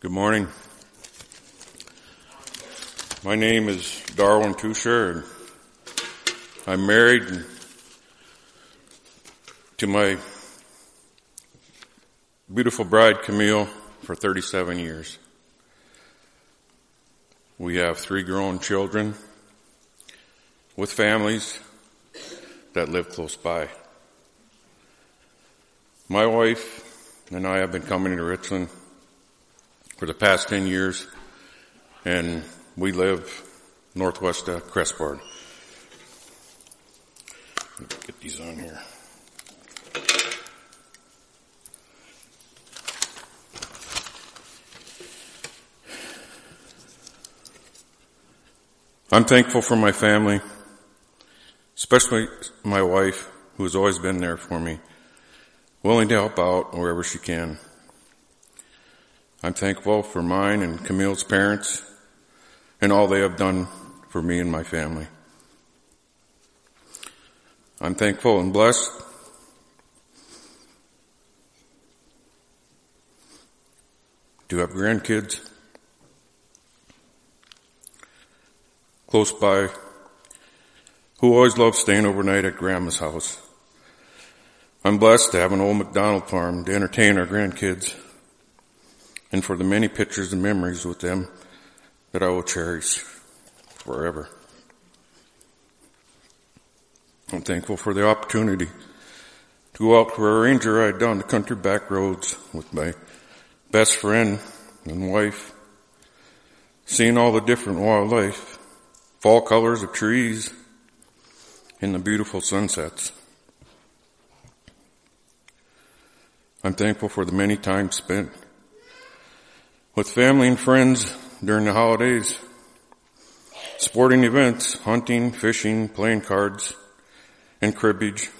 Good morning. My name is Darwin Tusher and I'm married to my beautiful bride Camille for 37 years. We have three grown children with families that live close by. My wife and I have been coming to Richland for the past 10 years and we live northwest of Crestboard. Get these on here. I'm thankful for my family, especially my wife, who has always been there for me, willing to help out wherever she can. I'm thankful for mine and Camille's parents and all they have done for me and my family. I'm thankful and blessed to have grandkids close by who always loved staying overnight at grandma's house. I'm blessed to have an old McDonald farm to entertain our grandkids and for the many pictures and memories with them that I will cherish forever. I'm thankful for the opportunity to go out for a ranger ride down the country back roads with my best friend and wife, seeing all the different wildlife fall colors of trees, and the beautiful sunsets. I'm thankful for the many times spent with family and friends during the holidays, sporting events, hunting, fishing, playing cards, and cribbage,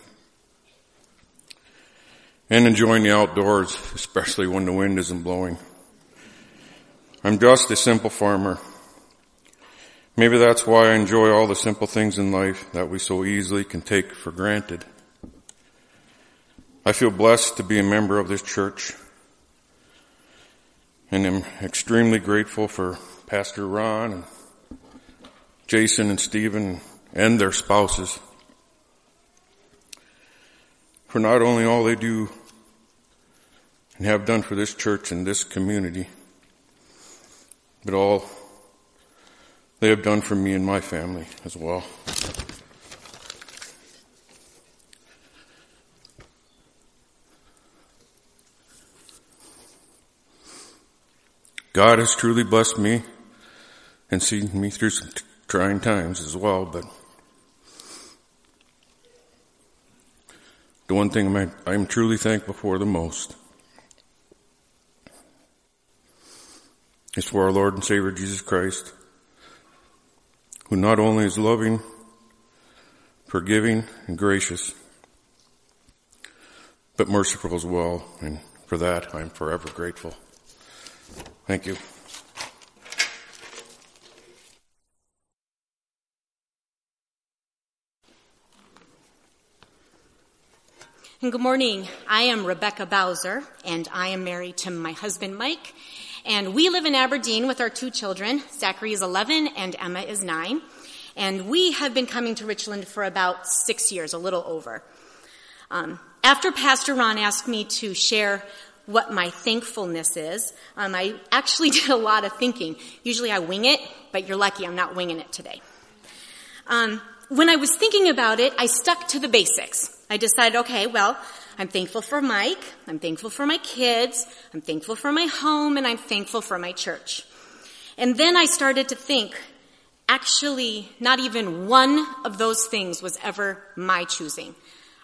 and enjoying the outdoors, especially when the wind isn't blowing. I'm just a simple farmer Maybe that's why I enjoy all the simple things in life that we so easily can take for granted. I feel blessed to be a member of this church and am extremely grateful for Pastor Ron and Jason and Stephen and their spouses for not only all they do and have done for this church and this community, but all they have done for me and my family as well. God has truly blessed me and seen me through some trying times as well, but the one thing I'm truly thankful for the most is for our Lord and Savior Jesus Christ who not only is loving, forgiving, and gracious, but merciful as well. And for that, I'm forever grateful. Thank you. Good morning. I am Rebecca Bowser, and I am married to my husband Mike, and we live in Aberdeen with our two children. Zachary is 11 and Emma is 9. And we have been coming to Richland for about six years, a little over. Um, after Pastor Ron asked me to share what my thankfulness is, um, I actually did a lot of thinking. Usually I wing it, but you're lucky I'm not winging it today. Um, when I was thinking about it, I stuck to the basics. I decided, okay, well, I'm thankful for Mike. I'm thankful for my kids. I'm thankful for my home and I'm thankful for my church. And then I started to think, actually, not even one of those things was ever my choosing.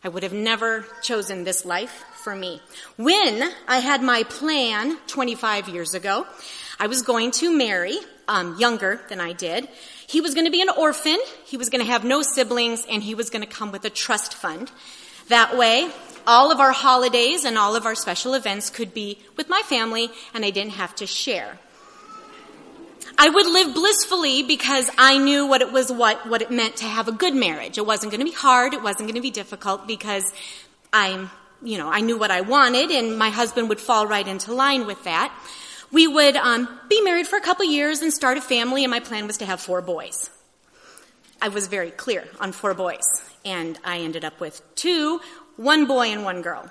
I would have never chosen this life for me. When I had my plan 25 years ago, I was going to marry, um, younger than I did. He was going to be an orphan. He was going to have no siblings and he was going to come with a trust fund. That way, all of our holidays and all of our special events could be with my family and I didn't have to share. I would live blissfully because I knew what it was, what, what it meant to have a good marriage. It wasn't going to be hard. It wasn't going to be difficult because I'm, you know, I knew what I wanted and my husband would fall right into line with that. We would um, be married for a couple years and start a family, and my plan was to have four boys. I was very clear on four boys, and I ended up with two, one boy and one girl.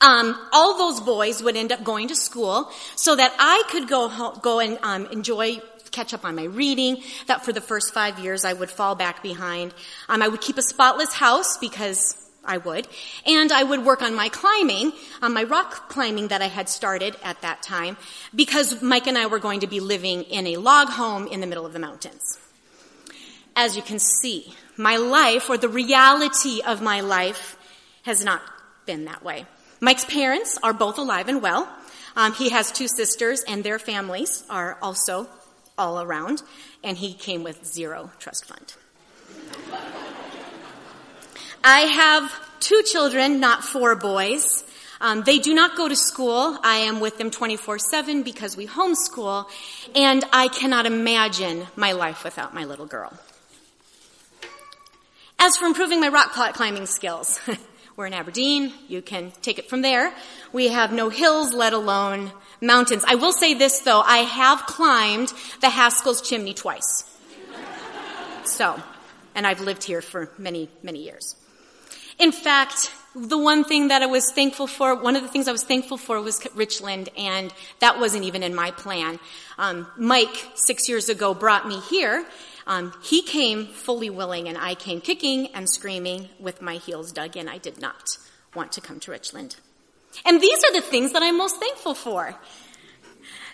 Um, all those boys would end up going to school so that I could go home, go and um, enjoy catch up on my reading. That for the first five years I would fall back behind. Um, I would keep a spotless house because I would. And I would work on my climbing, on my rock climbing that I had started at that time, because Mike and I were going to be living in a log home in the middle of the mountains. As you can see, my life, or the reality of my life, has not been that way. Mike's parents are both alive and well. Um, he has two sisters, and their families are also all around, and he came with zero trust fund. I have two children, not four boys. Um, they do not go to school. I am with them 24-7 because we homeschool, and I cannot imagine my life without my little girl. As for improving my rock climbing skills, we're in Aberdeen. You can take it from there. We have no hills, let alone mountains. I will say this though, I have climbed the Haskell's chimney twice. So, and I've lived here for many, many years. In fact, the one thing that I was thankful for, one of the things I was thankful for was Richland, and that wasn't even in my plan. Um, Mike, six years ago, brought me here. Um, he came fully willing, and I came kicking and screaming with my heels dug in. I did not want to come to Richland. And these are the things that I'm most thankful for.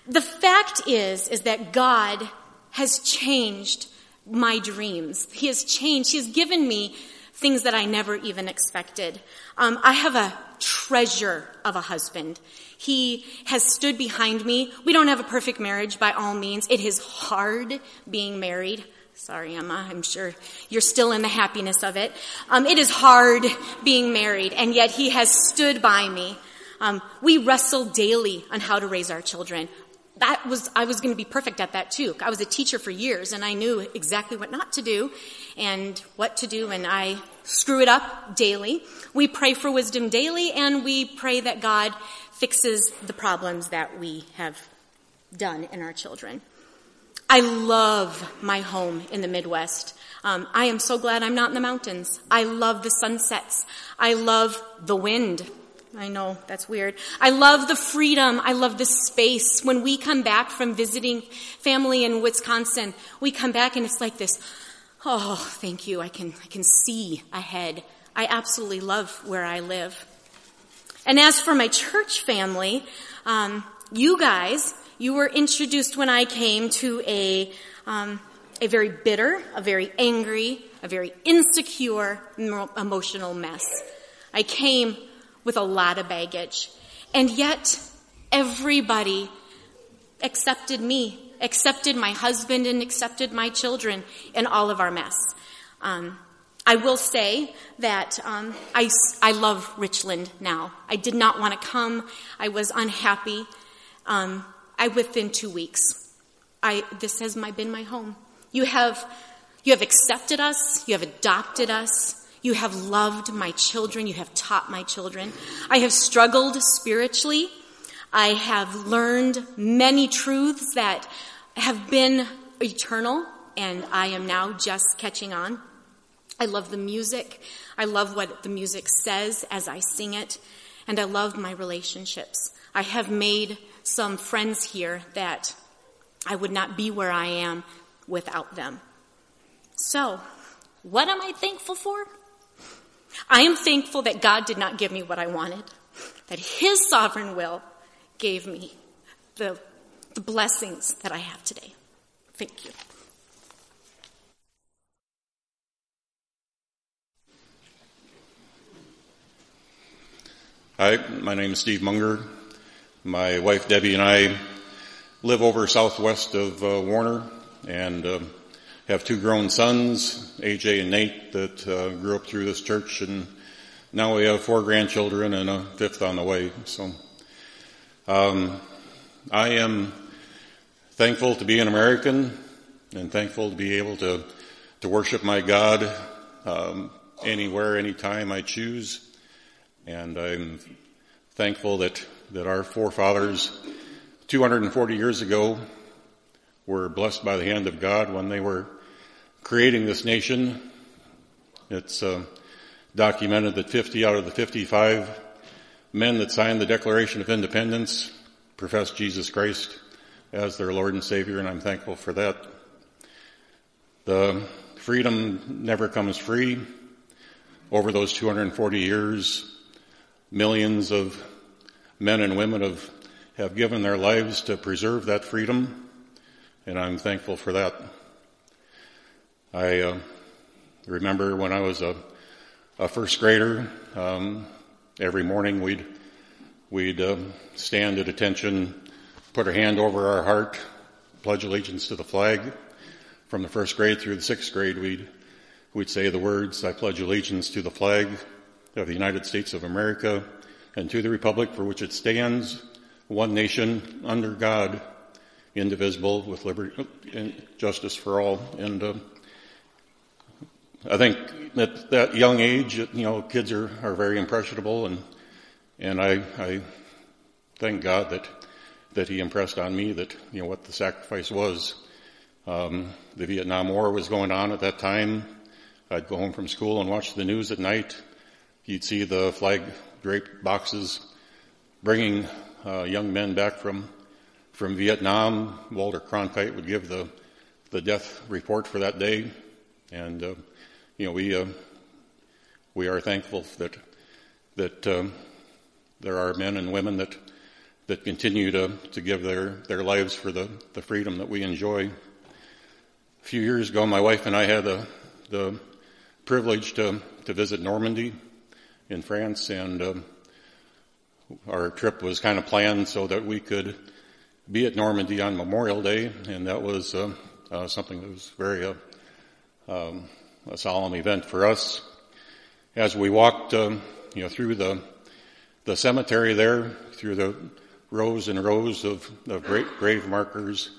The fact is, is that God has changed my dreams. He has changed. He has given me things that I never even expected. Um, I have a treasure of a husband. He has stood behind me. We don't have a perfect marriage by all means. It is hard being married. Sorry, Emma. I'm sure you're still in the happiness of it. Um, it is hard being married, and yet he has stood by me. Um, we wrestle daily on how to raise our children that was, I was going to be perfect at that too. I was a teacher for years and I knew exactly what not to do and what to do and I screw it up daily. We pray for wisdom daily and we pray that God fixes the problems that we have done in our children. I love my home in the Midwest. Um, I am so glad I'm not in the mountains. I love the sunsets. I love the wind. I know, that's weird. I love the freedom. I love the space. When we come back from visiting family in Wisconsin, we come back and it's like this, oh, thank you. I can, I can see ahead. I absolutely love where I live. And as for my church family, um, you guys, you were introduced when I came to a, um, a very bitter, a very angry, a very insecure, emotional mess. I came with a lot of baggage. And yet, everybody accepted me, accepted my husband, and accepted my children in all of our mess. Um, I will say that um, I, I love Richland now. I did not want to come. I was unhappy. Um, I within two weeks, I this has my, been my home. You have you have accepted us. You have adopted us. You have loved my children. You have taught my children. I have struggled spiritually. I have learned many truths that have been eternal and I am now just catching on. I love the music. I love what the music says as I sing it. And I love my relationships. I have made some friends here that I would not be where I am without them. So, what am I thankful for? I am thankful that God did not give me what I wanted, that His sovereign will gave me the, the blessings that I have today. Thank you. Hi, my name is Steve Munger. My wife Debbie and I live over southwest of uh, Warner and uh, have two grown sons, AJ and Nate, that uh, grew up through this church, and now we have four grandchildren and a fifth on the way. So, um, I am thankful to be an American and thankful to be able to to worship my God um, anywhere, anytime I choose, and I'm thankful that that our forefathers 240 years ago were blessed by the hand of God when they were creating this nation. It's uh, documented that 50 out of the 55 men that signed the Declaration of Independence professed Jesus Christ as their Lord and Savior, and I'm thankful for that. The freedom never comes free. Over those 240 years, millions of men and women have, have given their lives to preserve that freedom, and I'm thankful for that. I uh, remember when I was a, a first grader, um, every morning we'd we'd uh, stand at attention, put our hand over our heart, pledge allegiance to the flag. From the first grade through the sixth grade, we'd we'd say the words, "I pledge allegiance to the flag of the United States of America and to the republic for which it stands, one nation under God, indivisible, with liberty and justice for all." And uh, I think at that young age, you know, kids are, are very impressionable and, and I, I thank God that, that he impressed on me that, you know, what the sacrifice was. Um, the Vietnam War was going on at that time. I'd go home from school and watch the news at night. You'd see the flag draped boxes bringing uh, young men back from from Vietnam. Walter Cronkite would give the the death report for that day, and uh, you know, we uh, we are thankful that that um, there are men and women that that continue to to give their their lives for the the freedom that we enjoy. A few years ago, my wife and I had the the privilege to to visit Normandy in France, and um, our trip was kind of planned so that we could be at Normandy on Memorial Day, and that was uh, uh, something that was very uh, um, a solemn event for us. As we walked, um, you know, through the the cemetery there, through the rows and rows of, of grave markers,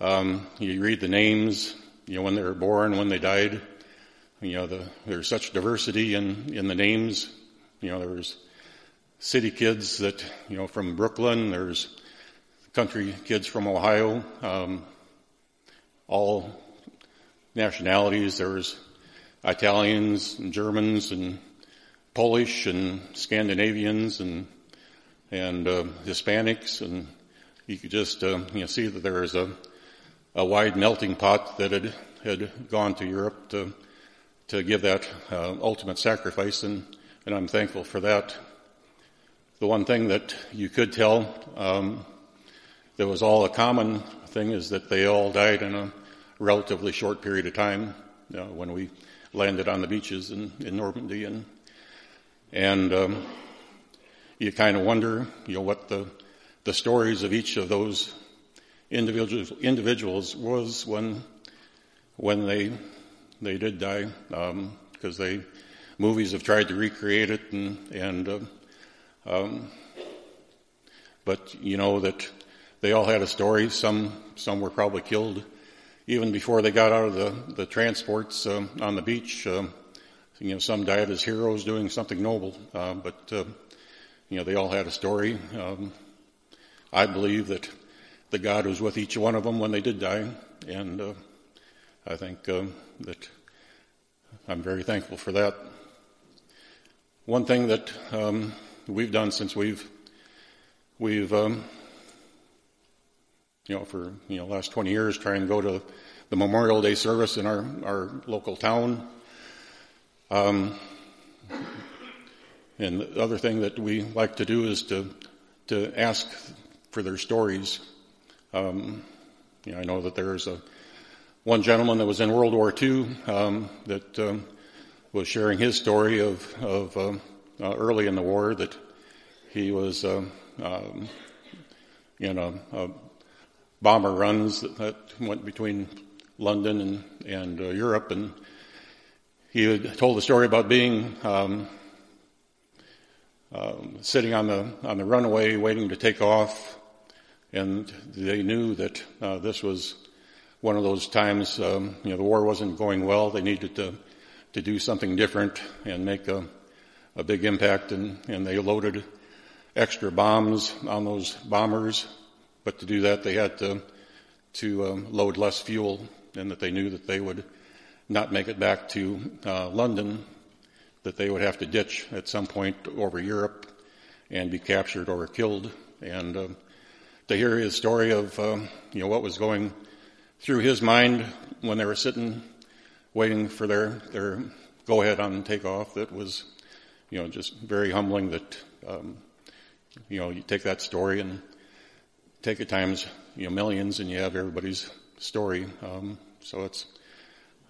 um, you read the names, you know, when they were born, when they died. You know, the, there's such diversity in in the names. You know, there's city kids that you know from Brooklyn. There's country kids from Ohio. Um, all nationalities. There was Italians and Germans and Polish and Scandinavians and and uh, Hispanics, and you could just uh, you know see that there is a a wide melting pot that had had gone to Europe to to give that uh, ultimate sacrifice, and and I'm thankful for that. The one thing that you could tell um, that was all a common thing is that they all died in a relatively short period of time you know, when we landed on the beaches in, in Normandy and and um, you kind of wonder, you know, what the the stories of each of those individuals individuals was when when they they did die because um, they movies have tried to recreate it and and uh, um, but you know that they all had a story. Some some were probably killed even before they got out of the, the transports um, on the beach, um, you know, some died as heroes doing something noble, uh, but uh, you know, they all had a story. Um, I believe that the God was with each one of them when they did die, and uh, I think um, that I'm very thankful for that. One thing that um, we've done since we've we've um, you know, for, you know, last 20 years, try and go to the Memorial Day service in our, our local town. Um, and the other thing that we like to do is to, to ask for their stories. Um, you know, I know that there's a, one gentleman that was in World War II, um, that, um, was sharing his story of, of, uh, uh, early in the war that he was, uh, um, in a, a bomber runs that, that went between London and, and uh, Europe, and he had told the story about being um, um, sitting on the on the runway waiting to take off, and they knew that uh, this was one of those times. Um, you know, the war wasn't going well. They needed to to do something different and make a a big impact, and and they loaded extra bombs on those bombers but to do that they had to to um, load less fuel, and that they knew that they would not make it back to uh, London, that they would have to ditch at some point over Europe and be captured or killed. And uh, to hear his story of um, you know what was going through his mind when they were sitting waiting for their their go ahead on takeoff, that was you know just very humbling. That um, you know you take that story and take it times you know millions, and you have everybody's story. Um, so it's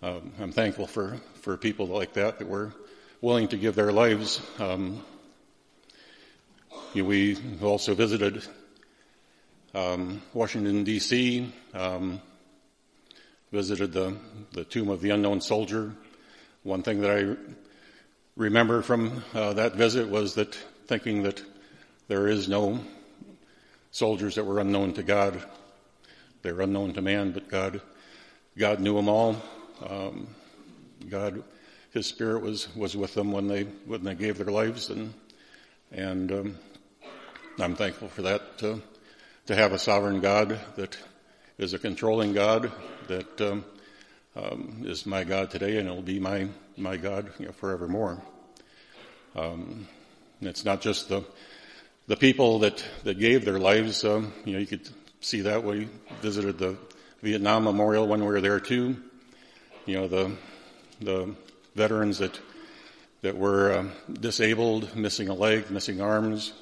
um, I'm thankful for for people like that that were willing to give their lives. Um, you know, we also visited um, Washington D.C. Um, visited the the tomb of the unknown soldier. One thing that I remember from uh, that visit was that thinking that there is no soldiers that were unknown to God. They were unknown to man, but God, God knew them all. Um, God, His Spirit was was with them when they when they gave their lives, and and um, I'm thankful for that. To, to have a sovereign God that is a controlling God that um, um, is my God today, and it'll be my my God you know, forevermore. Um, it's not just the the people that, that gave their lives, um, you know, you could see that we visited the Vietnam Memorial when we were there too. You know, the, the veterans that, that were uh, disabled, missing a leg, missing arms,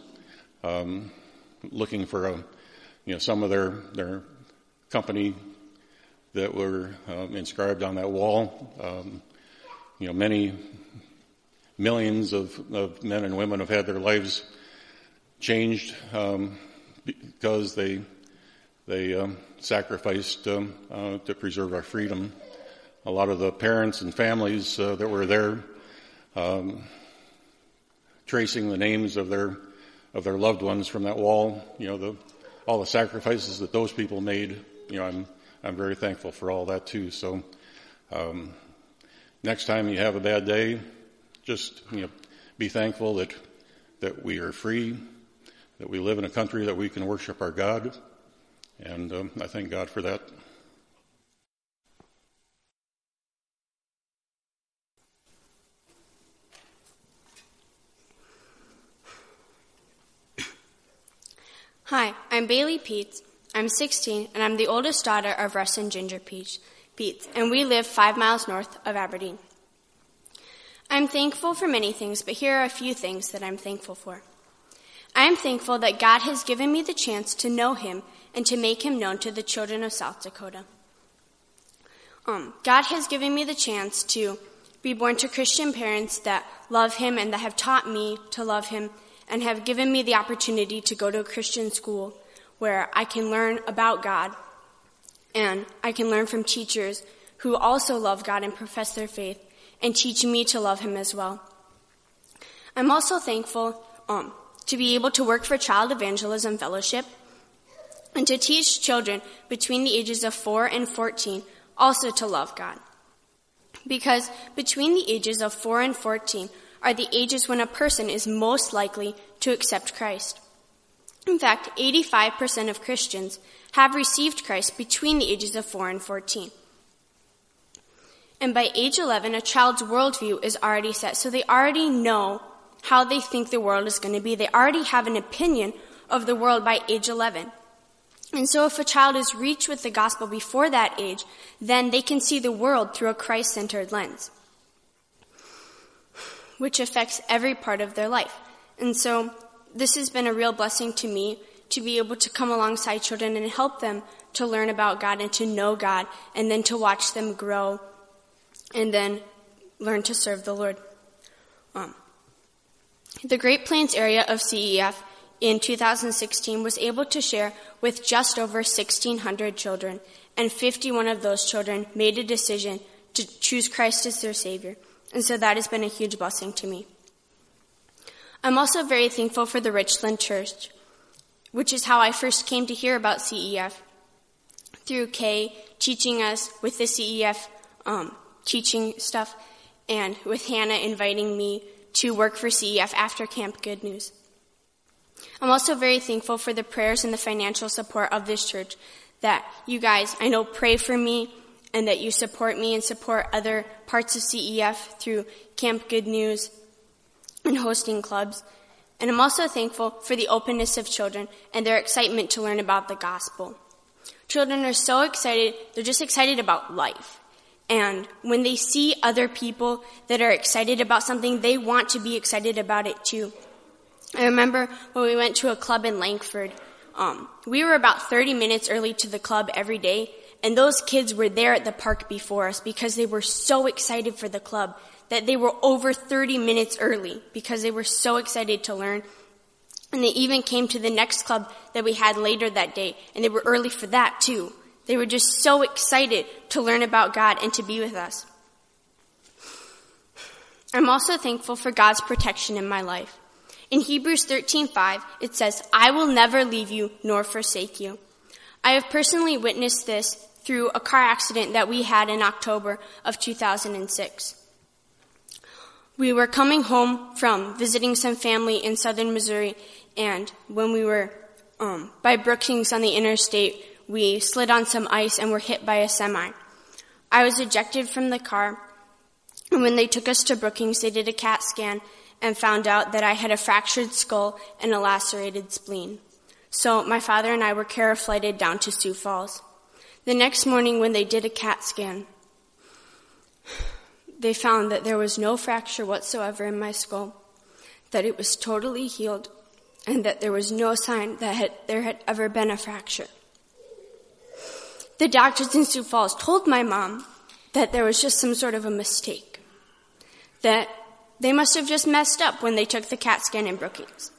um, looking for a, you know, some of their, their company that were um, inscribed on that wall. Um, you know, many millions of, of men and women have had their lives changed um, because they they um, sacrificed um, uh, to preserve our freedom. A lot of the parents and families uh, that were there, um, tracing the names of their of their loved ones from that wall. You know, the all the sacrifices that those people made. You know, I'm I'm very thankful for all that too. So, um, next time you have a bad day, just you know, be thankful that that we are free that we live in a country that we can worship our God, and um, I thank God for that. Hi, I'm Bailey Peets. I'm 16, and I'm the oldest daughter of Russ and Ginger Peets, and we live five miles north of Aberdeen. I'm thankful for many things, but here are a few things that I'm thankful for. I am thankful that God has given me the chance to know Him and to make Him known to the children of South Dakota. Um, God has given me the chance to be born to Christian parents that love Him and that have taught me to love Him and have given me the opportunity to go to a Christian school where I can learn about God and I can learn from teachers who also love God and profess their faith and teach me to love Him as well. I'm also thankful um, to be able to work for Child Evangelism Fellowship, and to teach children between the ages of 4 and 14 also to love God. Because between the ages of 4 and 14 are the ages when a person is most likely to accept Christ. In fact, 85% of Christians have received Christ between the ages of 4 and 14. And by age 11, a child's worldview is already set, so they already know how they think the world is going to be. They already have an opinion of the world by age 11. And so if a child is reached with the gospel before that age, then they can see the world through a Christ-centered lens, which affects every part of their life. And so this has been a real blessing to me to be able to come alongside children and help them to learn about God and to know God and then to watch them grow and then learn to serve the Lord. Um, the Great Plains area of CEF in 2016 was able to share with just over 1,600 children, and 51 of those children made a decision to choose Christ as their Savior. And so that has been a huge blessing to me. I'm also very thankful for the Richland Church, which is how I first came to hear about CEF. Through Kay teaching us with the CEF um, teaching stuff, and with Hannah inviting me to work for CEF after Camp Good News. I'm also very thankful for the prayers and the financial support of this church that you guys, I know, pray for me and that you support me and support other parts of CEF through Camp Good News and hosting clubs. And I'm also thankful for the openness of children and their excitement to learn about the gospel. Children are so excited, they're just excited about life. And when they see other people that are excited about something, they want to be excited about it too. I remember when we went to a club in Langford, um, we were about 30 minutes early to the club every day, and those kids were there at the park before us because they were so excited for the club that they were over 30 minutes early because they were so excited to learn. And they even came to the next club that we had later that day, and they were early for that too. They were just so excited to learn about God and to be with us. I'm also thankful for God's protection in my life. In Hebrews 13:5, it says, "I will never leave you nor forsake you." I have personally witnessed this through a car accident that we had in October of 2006. We were coming home from visiting some family in southern Missouri, and when we were um, by Brookings on the interstate, we slid on some ice and were hit by a semi. I was ejected from the car, and when they took us to Brookings, they did a CAT scan and found out that I had a fractured skull and a lacerated spleen. So my father and I were care flighted down to Sioux Falls. The next morning when they did a CAT scan, they found that there was no fracture whatsoever in my skull, that it was totally healed, and that there was no sign that had, there had ever been a fracture. The doctors in Sioux Falls told my mom that there was just some sort of a mistake, that they must have just messed up when they took the CAT scan in Brookings.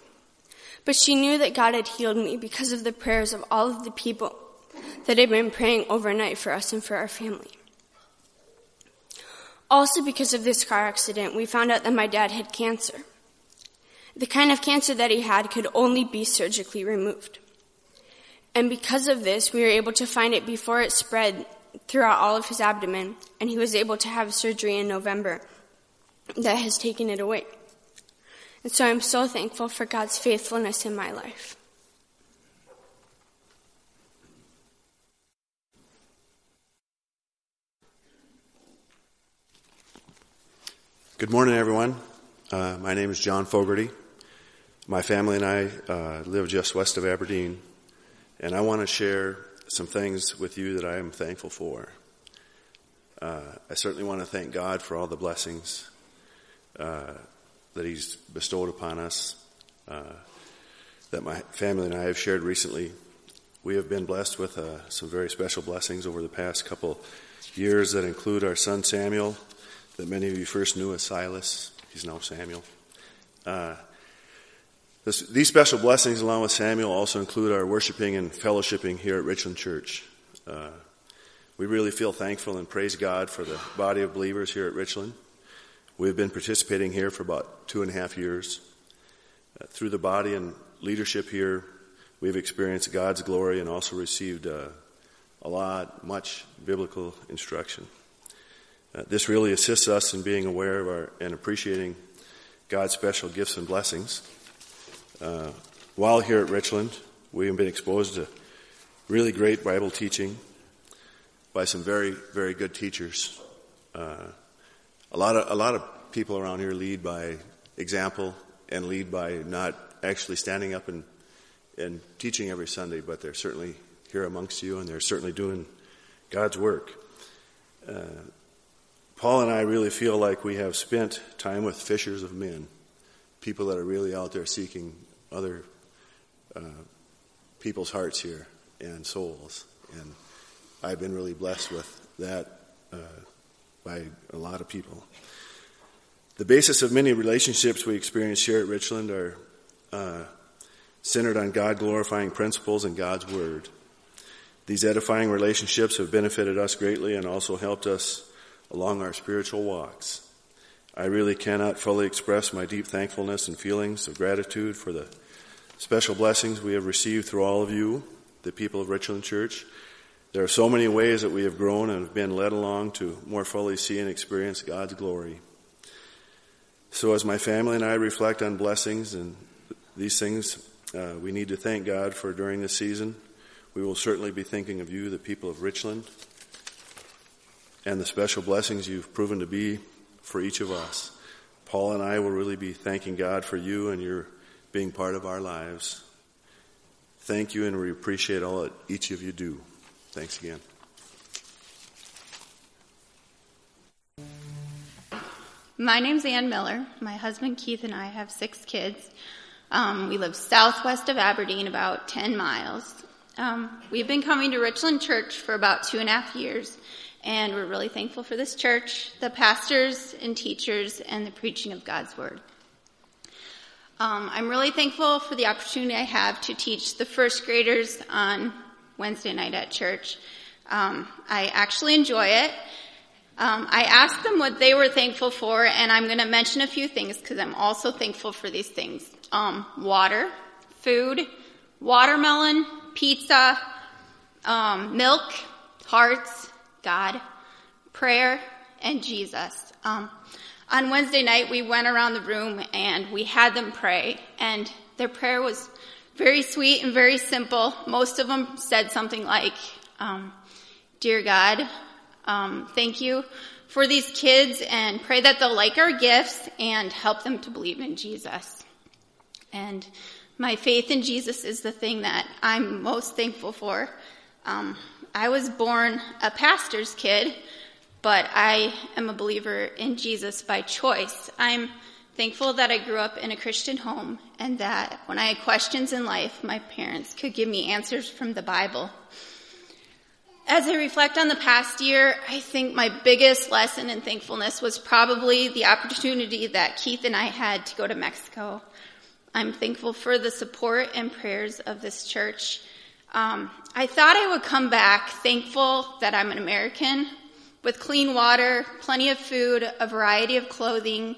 But she knew that God had healed me because of the prayers of all of the people that had been praying overnight for us and for our family. Also, because of this car accident, we found out that my dad had cancer. The kind of cancer that he had could only be surgically removed. And because of this, we were able to find it before it spread throughout all of his abdomen, and he was able to have surgery in November that has taken it away. And so I'm so thankful for God's faithfulness in my life. Good morning, everyone. Uh, my name is John Fogarty. My family and I uh, live just west of Aberdeen, and I want to share some things with you that I am thankful for. Uh, I certainly want to thank God for all the blessings uh, that He's bestowed upon us, uh, that my family and I have shared recently. We have been blessed with uh, some very special blessings over the past couple years that include our son Samuel, that many of you first knew as Silas. He's now Samuel. This, these special blessings, along with Samuel, also include our worshiping and fellowshipping here at Richland Church. Uh, we really feel thankful and praise God for the body of believers here at Richland. We've been participating here for about two and a half years. Uh, through the body and leadership here, we've experienced God's glory and also received uh, a lot, much biblical instruction. Uh, this really assists us in being aware of our and appreciating God's special gifts and blessings. Uh, while here at Richland, we have been exposed to really great Bible teaching by some very, very good teachers. Uh, a lot of a lot of people around here lead by example and lead by not actually standing up and and teaching every Sunday, but they're certainly here amongst you, and they're certainly doing God's work. Uh, Paul and I really feel like we have spent time with fishers of men, people that are really out there seeking other uh, people's hearts here and souls, and I've been really blessed with that. Uh, by a lot of people. The basis of many relationships we experience here at Richland are uh, centered on God glorifying principles and God's Word. These edifying relationships have benefited us greatly and also helped us along our spiritual walks. I really cannot fully express my deep thankfulness and feelings of gratitude for the special blessings we have received through all of you, the people of Richland Church. There are so many ways that we have grown and have been led along to more fully see and experience God's glory. So as my family and I reflect on blessings and these things Uh, we need to thank God for during this season. We will certainly be thinking of you, the people of Richland, and the special blessings you've proven to be for each of us. Paul and I will really be thanking God for you and your being part of our lives. Thank you, and we appreciate all that each of you do. Thanks again. My name's Ann Miller. My husband Keith and I have six kids. Um, we live southwest of Aberdeen, about 10 miles. Um, we've been coming to Richland Church for about two and a half years, and we're really thankful for this church, the pastors and teachers, and the preaching of God's Word. Um, I'm really thankful for the opportunity I have to teach the first graders on Wednesday night at church. Um, I actually enjoy it. Um, I asked them what they were thankful for, and I'm going to mention a few things because I'm also thankful for these things. Um, water, food, watermelon, pizza, um, milk, hearts, God, prayer, and Jesus. Um, on Wednesday night, we went around the room and we had them pray, and their prayer was very sweet and very simple. Most of them said something like, um, Dear God, um, thank you for these kids and pray that they'll like our gifts and help them to believe in Jesus. And my faith in Jesus is the thing that I'm most thankful for. Um, I was born a pastor's kid, but I am a believer in Jesus by choice. I'm thankful that I grew up in a Christian home and that when I had questions in life, my parents could give me answers from the Bible. As I reflect on the past year, I think my biggest lesson in thankfulness was probably the opportunity that Keith and I had to go to Mexico. I'm thankful for the support and prayers of this church. Um, I thought I would come back thankful that I'm an American with clean water, plenty of food, a variety of clothing,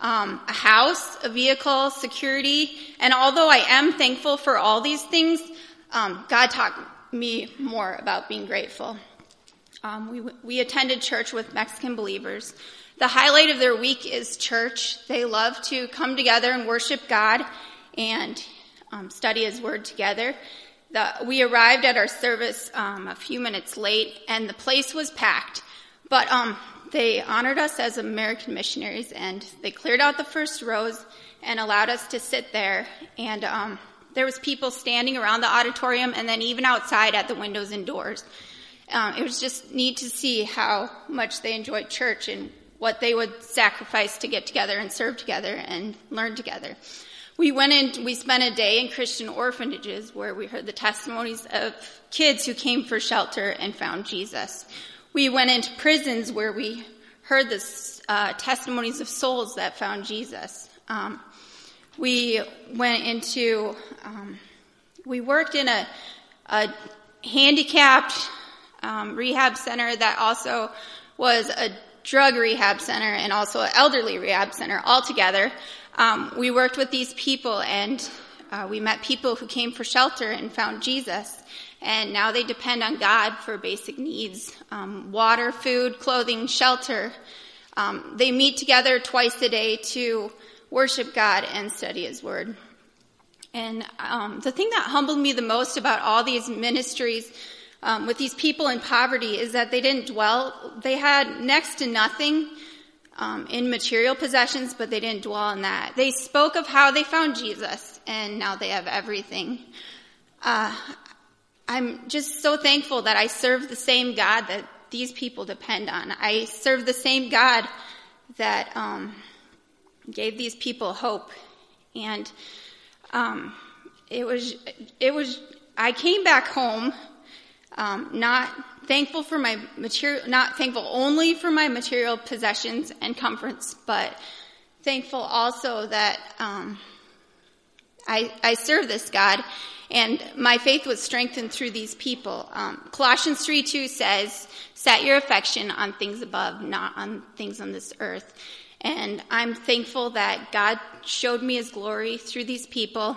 um, a house, a vehicle, security. And although I am thankful for all these things, um, God taught me more about being grateful. Um, we, we attended church with Mexican believers. The highlight of their week is church. They love to come together and worship God and um, study His Word together. The, we arrived at our service um, a few minutes late, and the place was packed. But um, they honored us as American missionaries, and they cleared out the first rows and allowed us to sit there. And um, there was people standing around the auditorium, and then even outside at the windows and doors. Um, it was just neat to see how much they enjoyed church and what they would sacrifice to get together and serve together and learn together. We went in, we spent a day in Christian orphanages where we heard the testimonies of kids who came for shelter and found Jesus. We went into prisons where we heard the uh, testimonies of souls that found Jesus. Um, we went into, um, we worked in a, a handicapped um, rehab center that also was a drug rehab center and also an elderly rehab center all together. Um, we worked with these people and uh, we met people who came for shelter and found Jesus. And now they depend on God for basic needs um, water, food, clothing, shelter. Um, they meet together twice a day to worship God and study His Word. And um, the thing that humbled me the most about all these ministries um, with these people in poverty is that they didn't dwell, they had next to nothing um, in material possessions, but they didn't dwell on that. They spoke of how they found Jesus, and now they have everything. Uh, I'm just so thankful that I serve the same God that these people depend on. I serve the same God that um, gave these people hope, and um, it was it was. I came back home um, not thankful for my material, not thankful only for my material possessions and comforts, but thankful also that um, I, I serve this God, and my faith was strengthened through these people. Um, Colossians 3 2 says, Set your affection on things above, not on things on this earth. And I'm thankful that God showed me his glory through these people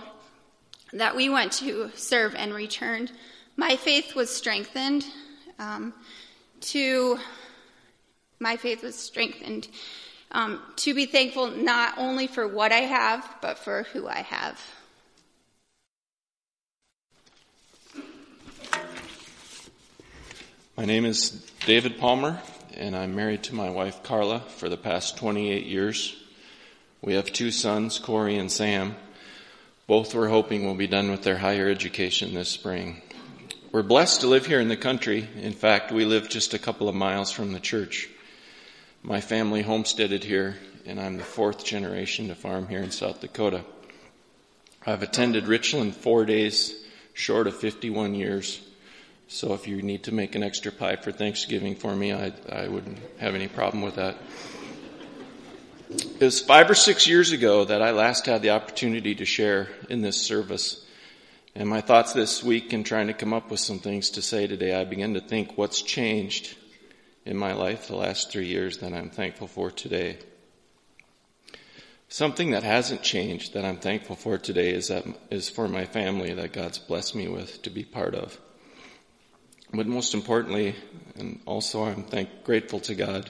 that we went to serve and returned my faith was strengthened um, to my faith was strengthened. Um, to be thankful not only for what I have, but for who I have. My name is David Palmer, and I'm married to my wife Carla for the past 28 years. We have two sons, Corey and Sam. Both we're hoping will be done with their higher education this spring. We're blessed to live here in the country. In fact, we live just a couple of miles from the church. My family homesteaded here, and I'm the fourth generation to farm here in South Dakota. I've attended Richland four days, short of 51 years. So if you need to make an extra pie for Thanksgiving for me, I, I wouldn't have any problem with that. It was five or six years ago that I last had the opportunity to share in this service. And my thoughts this week in trying to come up with some things to say today, I began to think what's changed in my life the last three years that I'm thankful for today. Something that hasn't changed that I'm thankful for today is that is for my family that God's blessed me with to be part of. But most importantly, and also I'm thank, grateful to God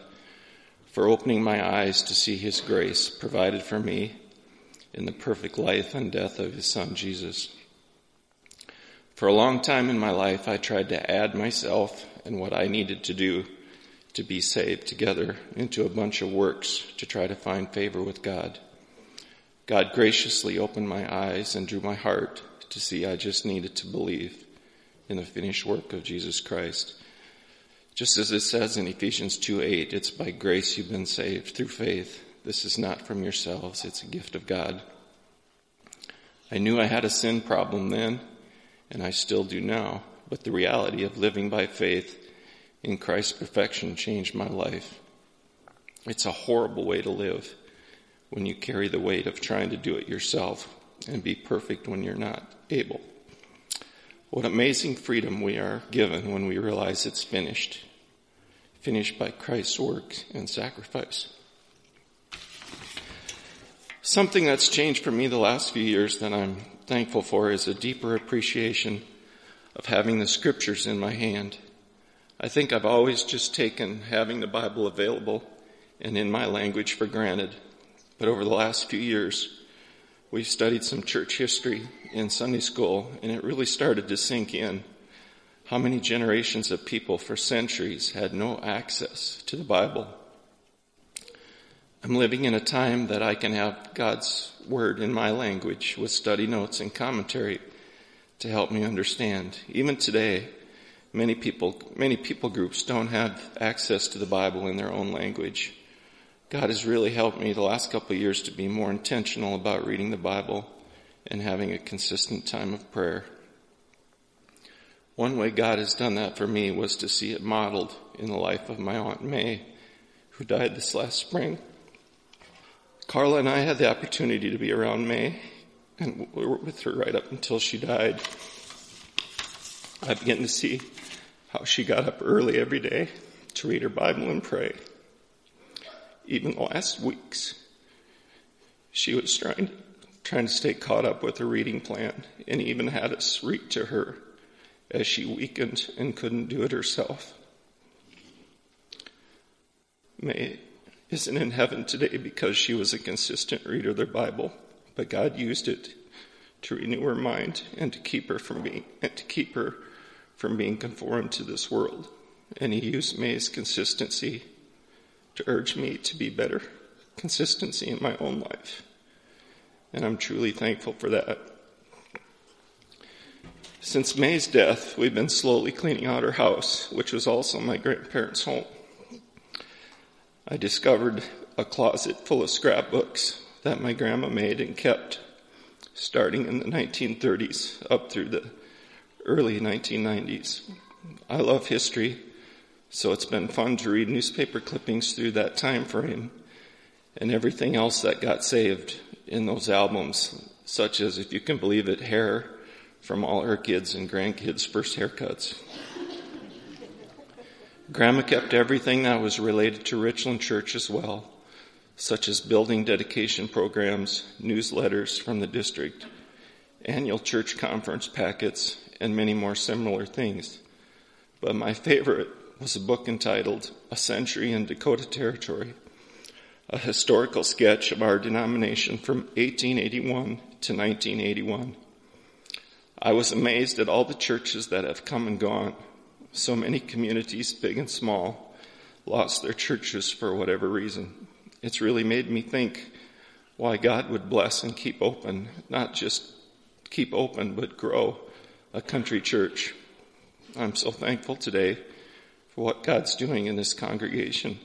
for opening my eyes to see His grace provided for me in the perfect life and death of His Son Jesus. For a long time in my life, I tried to add myself and what I needed to do to be saved together into a bunch of works to try to find favor with God. God graciously opened my eyes and drew my heart to see I just needed to believe in the finished work of Jesus Christ. Just as it says in Ephesians 2 8, it's by grace you've been saved through faith. This is not from yourselves, it's a gift of God. I knew I had a sin problem then, and I still do now, but the reality of living by faith in Christ's perfection changed my life. It's a horrible way to live when you carry the weight of trying to do it yourself and be perfect when you're not able. What amazing freedom we are given when we realize it's finished. Finished by Christ's work and sacrifice. Something that's changed for me the last few years that I'm thankful for is a deeper appreciation of having the scriptures in my hand. I think I've always just taken having the Bible available and in my language for granted. But over the last few years, we've studied some church history in Sunday school, and it really started to sink in how many generations of people for centuries had no access to the Bible. I'm living in a time that I can have God's Word in my language with study notes and commentary to help me understand. Even today, many people, many people groups don't have access to the Bible in their own language. God has really helped me the last couple of years to be more intentional about reading the Bible and having a consistent time of prayer. One way God has done that for me was to see it modeled in the life of my Aunt May, who died this last spring. Carla and I had the opportunity to be around May, and we were with her right up until she died. I began to see how she got up early every day to read her Bible and pray even last weeks, she was trying, trying to stay caught up with her reading plan and even had us read to her as she weakened and couldn't do it herself. May isn't in heaven today because she was a consistent reader of the Bible, but God used it to renew her mind and to keep her from being and to keep her from being conformed to this world. And he used May's consistency to urge me to be better, consistency in my own life. And I'm truly thankful for that. Since May's death, we've been slowly cleaning out her house, which was also my grandparents' home. I discovered a closet full of scrapbooks that my grandma made and kept starting in the 1930s up through the early 1990s. I love history so it's been fun to read newspaper clippings through that time frame and everything else that got saved in those albums, such as, if you can believe it, hair from all her kids and grandkids' first haircuts. Grandma kept everything that was related to Richland Church as well, such as building dedication programs, newsletters from the district, annual church conference packets, and many more similar things. But my favorite was a book entitled A Century in Dakota Territory, a historical sketch of our denomination from 1881 to 1981. I was amazed at all the churches that have come and gone, So many communities, big and small, lost their churches for whatever reason. It's really made me think why God would bless and keep open, not just keep open, but grow a country church. I'm so thankful today for what God's doing in this congregation,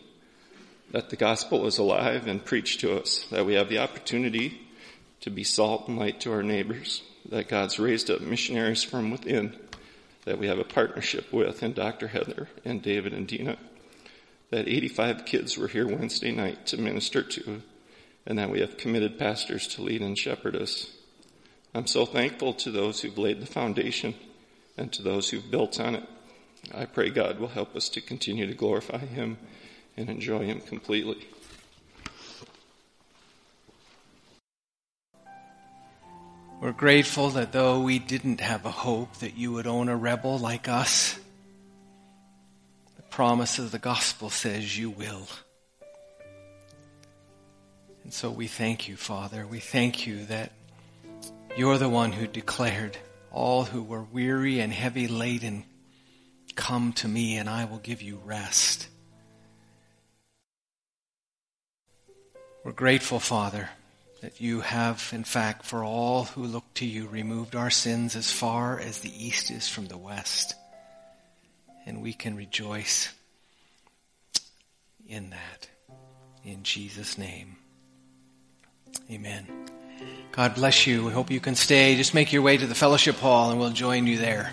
that the gospel is alive and preached to us, that we have the opportunity to be salt and light to our neighbors, that God's raised up missionaries from within, that we have a partnership with, and Dr. Heather and David and Dina, that 85 kids were here Wednesday night to minister to and that we have committed pastors to lead and shepherd us. I'm so thankful to those who've laid the foundation and to those who've built on it. I pray God will help us to continue to glorify Him and enjoy Him completely. We're grateful that though we didn't have a hope that you would own a rebel like us, the promise of the gospel says you will. And so we thank you, Father. We thank you that you're the one who declared, All who were weary and heavy laden, come to me and I will give you rest. We're grateful, Father, that you have, in fact, for all who look to you, removed our sins as far as the east is from the west. And we can rejoice in that. In Jesus' name. Amen. God bless you. We hope you can stay. Just make your way to the fellowship hall and we'll join you there.